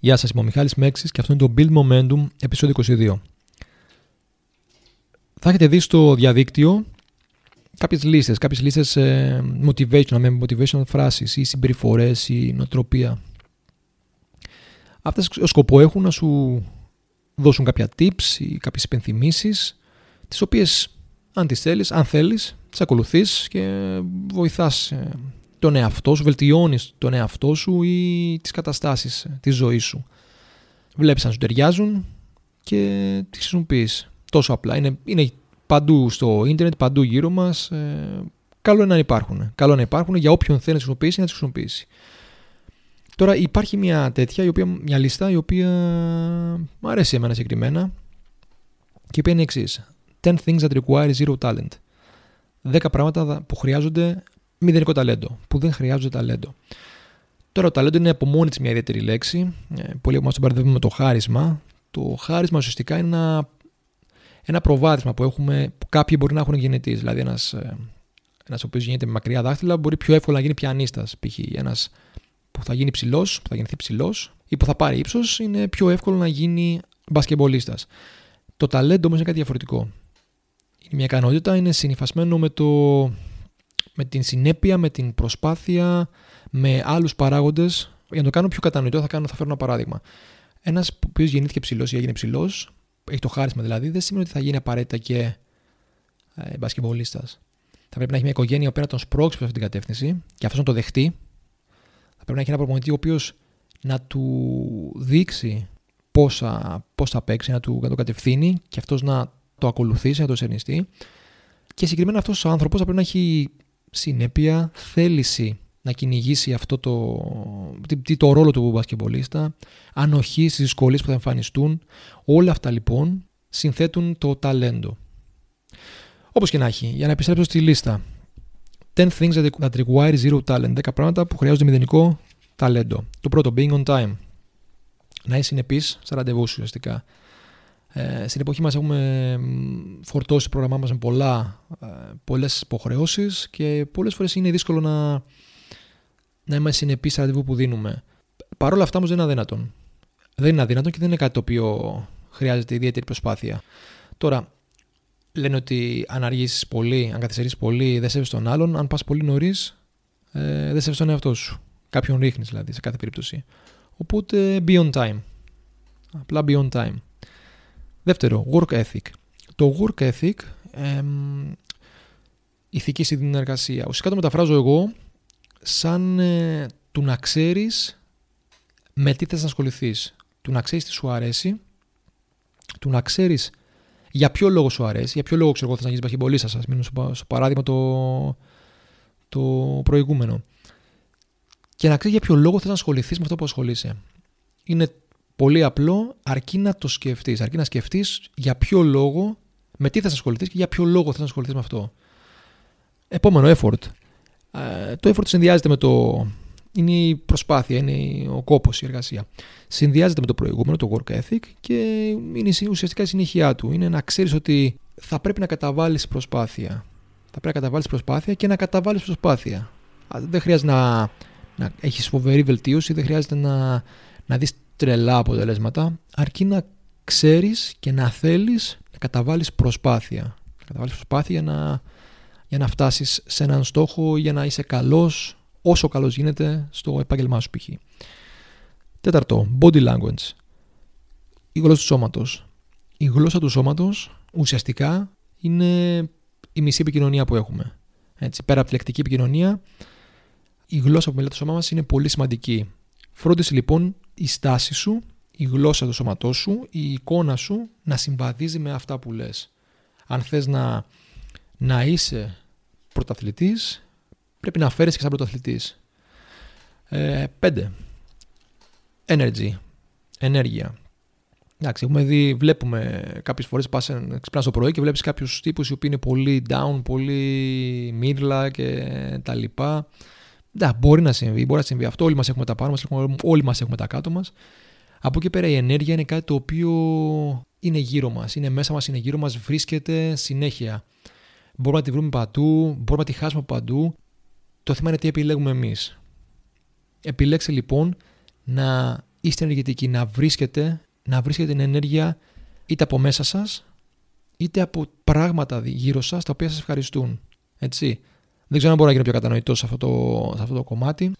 Γεια σας, είμαι ο Μιχάλης Μέξης και αυτό είναι το Build Momentum επεισόδιο 22. Θα έχετε δει στο διαδίκτυο κάποιες λίστες, κάποιες λίστες ε, motivational, με motivational φράσεις ή συμπεριφορές ή νοοτροπία. Αυτές ο σκοπό έχουν να σου δώσουν κάποια tips ή κάποιες υπενθυμίσεις τις οποίες αν τις θέλεις, αν θέλεις, τις ακολουθείς και βοηθάς ε, τον εαυτό σου, βελτιώνεις τον εαυτό σου ή τις καταστάσεις της ζωής σου. Βλέπεις αν σου ταιριάζουν και τις χρησιμοποιείς. Τόσο απλά. Είναι, είναι παντού στο ίντερνετ, παντού γύρω μας. Ε, καλό είναι να υπάρχουν. Καλό να υπάρχουν για όποιον θέλει να τις χρησιμοποιήσει, να τις χρησιμοποιήσει. Τώρα υπάρχει μια τέτοια, η οποία, μια λίστα η οποία μου αρέσει εμένα συγκεκριμένα και η είναι εξής. 10 things that require zero talent. 10 πράγματα που χρειάζονται μηδενικό ταλέντο, που δεν χρειάζονται ταλέντο. Τώρα, το ταλέντο είναι από μόνη της μια ιδιαίτερη λέξη. Ε, πολλοί από εμάς το μπερδεύουμε με το χάρισμα. Το χάρισμα ουσιαστικά είναι ένα, ένα προβάδισμα που έχουμε, που κάποιοι μπορεί να έχουν γεννητής. Δηλαδή, ένας ένας ο οποίος γίνεται με μακριά δάχτυλα μπορεί πιο εύκολα να γίνει πιανίστας. Π.χ. ένας που θα γίνει ψηλός, που θα γεννηθεί ψηλός ή που θα πάρει ύψος, είναι πιο εύκολο να γίνει μπασκεμπολίστας. Το ταλέντο όμως είναι κάτι διαφορετικό. Είναι μια ικανότητα, είναι συνυφασμένο με το με την συνέπεια, με την προσπάθεια, με άλλους παράγοντες. Για να το κάνω πιο κατανοητό, θα, κάνω, θα φέρω ένα παράδειγμα. Ένας ο οποίος γεννήθηκε ψηλός ή έγινε ψηλός, έχει το χάρισμα δηλαδή, δεν σημαίνει ότι θα γίνει απαραίτητα και ε, μπασκεμπολίστα. Θα πρέπει να έχει μια οικογένεια που να τον σπρώξει προς αυτή την κατεύθυνση και αυτός να το δεχτεί. Θα πρέπει να έχει ένα προπονητή ο οποίος να του δείξει πώ θα παίξει, να, του, να το κατευθύνει και αυτός να το ακολουθήσει, να το σερνιστεί. Και συγκεκριμένα αυτός ο άνθρωπος θα πρέπει να έχει συνέπεια, θέληση να κυνηγήσει αυτό το, το ρόλο του μπασκεμπολίστα, ανοχή στις δυσκολίες που θα εμφανιστούν. Όλα αυτά λοιπόν συνθέτουν το ταλέντο. Όπως και να έχει, για να επιστρέψω στη λίστα. 10 things that require zero talent. 10 πράγματα που χρειάζονται μηδενικό ταλέντο. Το πρώτο, being on time. Να είσαι συνεπής στα ραντεβού σου ουσιαστικά. Ε, στην εποχή μας έχουμε φορτώσει το πρόγραμμά μας με πολλά, ε, πολλές υποχρεώσεις και πολλές φορές είναι δύσκολο να, να είμαστε συνεπείς σε ραντεβού που δίνουμε. Παρ' όλα αυτά όμως δεν είναι αδύνατον. Δεν είναι αδύνατον και δεν είναι κάτι το οποίο χρειάζεται ιδιαίτερη προσπάθεια. Τώρα, λένε ότι αν αργήσεις πολύ, αν καθυστερείς πολύ, δεν σέβεις τον άλλον. Αν πας πολύ νωρίς, ε, δεν σέβεις τον εαυτό σου. Κάποιον ρίχνεις δηλαδή σε κάθε περίπτωση. Οπότε be on time. Απλά be on time. Δεύτερο, work ethic. Το work ethic, εμ, ηθική συνεργασία. Ουσιαστικά το μεταφράζω εγώ σαν ε, του να ξέρεις με τι θες να ασχοληθείς. Του να ξέρεις τι σου αρέσει, του να ξέρεις για ποιο λόγο σου αρέσει, για ποιο λόγο ξέρω εγώ θες να γίνεις μπαχυμπολίστας σας, μείνω στο, παράδειγμα το, το προηγούμενο. Και να ξέρεις για ποιο λόγο θες να ασχοληθείς με αυτό που ασχολείσαι. Είναι Πολύ απλό, αρκεί να το σκεφτείς. Αρκεί να σκεφτείς για ποιο λόγο, με τι θα ασχοληθείς και για ποιο λόγο θα ασχοληθείς με αυτό. Επόμενο, effort. Ε, το effort συνδυάζεται με το. Είναι η προσπάθεια, είναι ο κόπος, η εργασία. Συνδυάζεται με το προηγούμενο, το work ethic και είναι ουσιαστικά η συνέχεια του. Είναι να ξέρεις ότι θα πρέπει να καταβάλεις προσπάθεια. Θα πρέπει να καταβάλεις προσπάθεια και να καταβάλεις προσπάθεια. Δεν χρειάζεται να, να έχεις φοβερή βελτίωση, δεν χρειάζεται να, να δεις τρελά αποτελέσματα, αρκεί να ξέρεις και να θέλεις να καταβάλεις προσπάθεια. Να καταβάλεις προσπάθεια για να, για να φτάσεις σε έναν στόχο, για να είσαι καλός, όσο καλός γίνεται στο επάγγελμά σου π.χ. Τέταρτο, body language. Η γλώσσα του σώματος. Η γλώσσα του σώματος ουσιαστικά είναι η μισή επικοινωνία που έχουμε. Έτσι, πέρα από τη λεκτική επικοινωνία, η γλώσσα που μιλάει το σώμα μας είναι πολύ σημαντική. Φρόντισε λοιπόν η στάση σου, η γλώσσα του σώματός σου, η εικόνα σου να συμβαδίζει με αυτά που λες. Αν θες να, να είσαι πρωταθλητής, πρέπει να φέρεις και σαν πρωταθλητής. Ε, πέντε. Energy. Ενέργεια. Εντάξει, έχουμε δει, βλέπουμε κάποιες φορές πας ξυπνάς το πρωί και βλέπεις κάποιους τύπους οι οποίοι είναι πολύ down, πολύ μύρλα και τα λοιπά. Ναι, μπορεί να συμβεί, μπορεί να συμβεί αυτό. Όλοι μας έχουμε τα πάνω μας, όλοι μας έχουμε τα κάτω μας. Από εκεί πέρα η ενέργεια είναι κάτι το οποίο είναι γύρω μας, είναι μέσα μας, είναι γύρω μας, βρίσκεται συνέχεια. Μπορούμε να τη βρούμε παντού, μπορούμε να τη χάσουμε παντού. Το θέμα είναι τι επιλέγουμε εμείς. Επιλέξτε λοιπόν να είστε ενεργητικοί, να βρίσκετε, να βρίσκετε την ενέργεια είτε από μέσα σας, είτε από πράγματα γύρω σας τα οποία σας ευχαριστούν. Έτσι. Δεν ξέρω αν μπορώ να γίνω πιο κατανοητό σε αυτό το, σε αυτό το κομμάτι.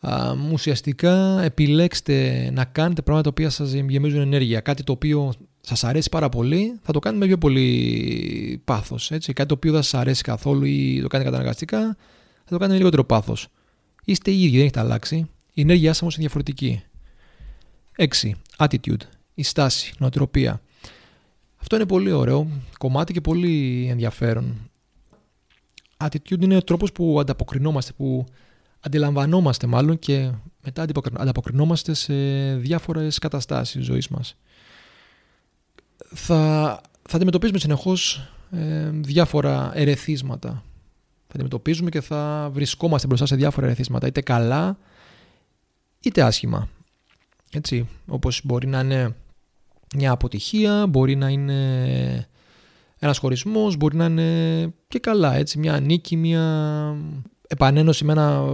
Α, ουσιαστικά επιλέξτε να κάνετε πράγματα τα οποία σας γεμίζουν ενέργεια. Κάτι το οποίο σας αρέσει πάρα πολύ, θα το κάνετε με πιο πολύ πάθος. Έτσι. Κάτι το οποίο δεν σας αρέσει καθόλου ή το κάνετε καταναγκαστικά, θα το κάνετε με λιγότερο πάθος. Είστε οι ίδιοι, δεν έχετε αλλάξει. Η ενέργειά σας όμως είναι διαφορετική. 6. Attitude. Η στάση, νοοτροπία. Αυτό είναι πολύ ωραίο κομμάτι και πολύ ενδιαφέρον. Attitude είναι ο τρόπος που ανταποκρινόμαστε, που αντιλαμβανόμαστε μάλλον και μετά ανταποκρινόμαστε σε διάφορες καταστάσεις της ζωής μας. Θα, θα αντιμετωπίζουμε συνεχώς ε, διάφορα ερεθίσματα. Θα αντιμετωπίζουμε και θα βρισκόμαστε μπροστά σε διάφορα ερεθίσματα, είτε καλά είτε άσχημα. Έτσι, όπως μπορεί να είναι μια αποτυχία, μπορεί να είναι ένας χωρισμός, μπορεί να είναι και καλά, έτσι, μια νίκη, μια επανένωση με ένα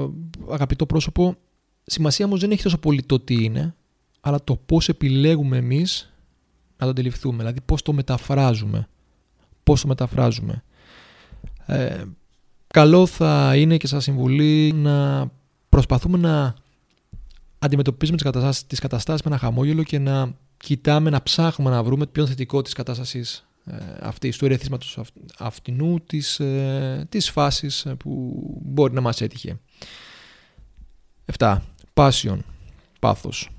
αγαπητό πρόσωπο. Σημασία όμως δεν έχει τόσο πολύ το τι είναι, αλλά το πώς επιλέγουμε εμείς να το αντιληφθούμε, δηλαδή πώς το μεταφράζουμε. Πώς το μεταφράζουμε. Ε, καλό θα είναι και σαν συμβουλή να προσπαθούμε να αντιμετωπίζουμε τις καταστάσεις, τις καταστάσεις με ένα χαμόγελο και να κοιτάμε, να ψάχνουμε να βρούμε το πιο θετικό της κατάστασης ε, αυτής, του ερεθίσματος αυτινού, της, ε, της φάσης ε, που μπορεί να μας έτυχε. 7. Passion. Πάθος.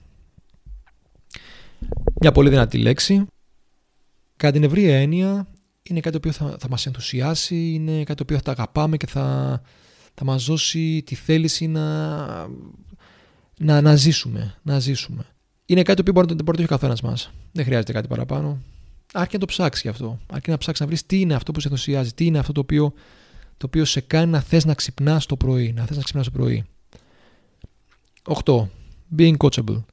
Μια πολύ δυνατή λέξη. Κατά την ευρία έννοια είναι κάτι το οποίο θα, θα μας ενθουσιάσει, είναι κάτι το οποίο θα τα αγαπάμε και θα, θα μας δώσει τη θέληση να να, να ζήσουμε. Να ζήσουμε. Είναι κάτι το οποίο μπορεί να το πρωτεύει ο καθένας μας. Δεν χρειάζεται κάτι παραπάνω. Αρκεί να το ψάξεις αυτό. Αρκεί να ψάξεις να βρεις τι είναι αυτό που σε ενθουσιάζει, τι είναι αυτό το οποίο, το οποίο σε κάνει να θες να ξυπνάς το πρωί. Να θες να ξυπνάς το πρωί. 8. Being coachable.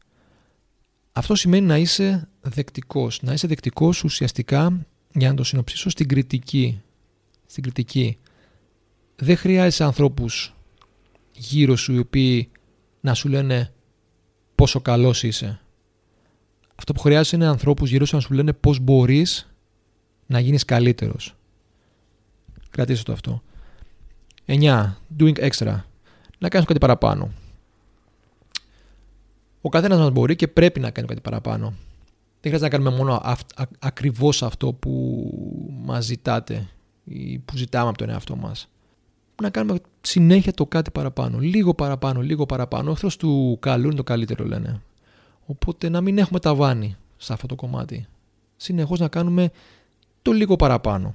Αυτό σημαίνει να είσαι δεκτικός. Να είσαι δεκτικός ουσιαστικά, για να το συνοψίσω, στην κριτική. Στην κριτική. Δεν χρειάζεσαι ανθρώπους γύρω σου οι οποίοι να σου λένε πόσο καλός είσαι. Αυτό που χρειάζεσαι είναι ανθρώπους γύρω σου να σου λένε πώς μπορείς να γίνεις καλύτερος. Κρατήστε το αυτό. 9. Doing extra. Να κάνεις κάτι παραπάνω. Ο καθένας μας μπορεί και πρέπει να κάνει κάτι παραπάνω. Δεν χρειάζεται να κάνουμε μόνο ακριβώς αυτό που μας ζητάτε ή που ζητάμε από τον εαυτό μας να κάνουμε συνέχεια το κάτι παραπάνω. Λίγο παραπάνω, λίγο παραπάνω. Ο του καλού είναι το καλύτερο λένε. Οπότε να μην έχουμε ταβάνι σε αυτό το κομμάτι. Συνεχώς να κάνουμε το λίγο παραπάνω.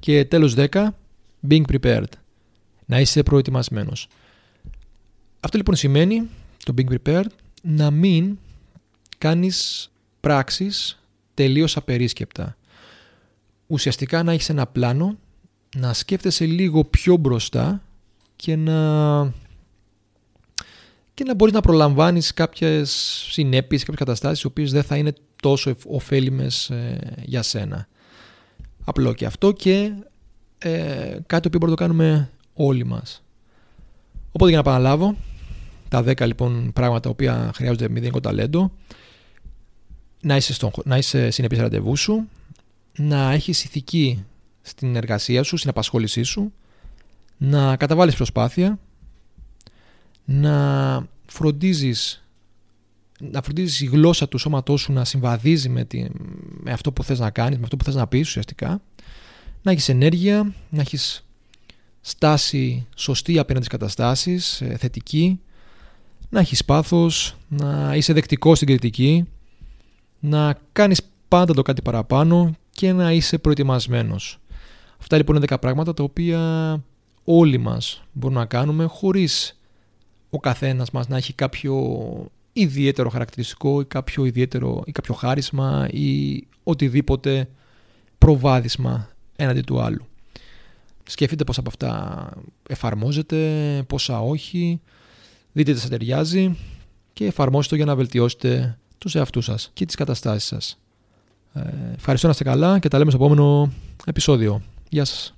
Και τέλος 10, being prepared. Να είσαι προετοιμασμένος. Αυτό λοιπόν σημαίνει, το being prepared, να μην κάνεις πράξεις τελείως απερίσκεπτα. Ουσιαστικά να έχεις ένα πλάνο να σκέφτεσαι λίγο πιο μπροστά και να, και να μπορείς να προλαμβάνεις κάποιες συνέπειες, κάποιες καταστάσεις οι οποίες δεν θα είναι τόσο ωφέλιμες ε, για σένα. Απλό και αυτό και ε, κάτι που μπορούμε να το κάνουμε όλοι μας. Οπότε για να επαναλάβω, τα 10 λοιπόν πράγματα τα οποία χρειάζονται μηδενικό ταλέντο, να είσαι, στον, να είσαι συνεπής ραντεβού σου, να έχεις ηθική στην εργασία σου, στην απασχόλησή σου, να καταβάλεις προσπάθεια, να φροντίζεις, να φροντίζεις η γλώσσα του σώματός σου να συμβαδίζει με, τη, με αυτό που θες να κάνεις, με αυτό που θες να πεις ουσιαστικά, να έχεις ενέργεια, να έχεις στάση σωστή απέναντι στις καταστάσεις, ε, θετική, να έχεις πάθος, να είσαι δεκτικός στην κριτική, να κάνεις πάντα το κάτι παραπάνω και να είσαι προετοιμασμένος. Αυτά λοιπόν είναι 10 πράγματα τα οποία όλοι μας μπορούμε να κάνουμε χωρίς ο καθένας μας να έχει κάποιο ιδιαίτερο χαρακτηριστικό ή κάποιο ιδιαίτερο ή κάποιο χάρισμα ή οτιδήποτε προβάδισμα έναντι του άλλου. Σκεφτείτε πώς από αυτά εφαρμόζετε, πόσα όχι, δείτε τι σας ταιριάζει και εφαρμόστε το για να βελτιώσετε τους εαυτούς σας και τις καταστάσεις σας. Ε, ευχαριστώ να είστε καλά και τα λέμε στο επόμενο επεισόδιο. Γεια σας.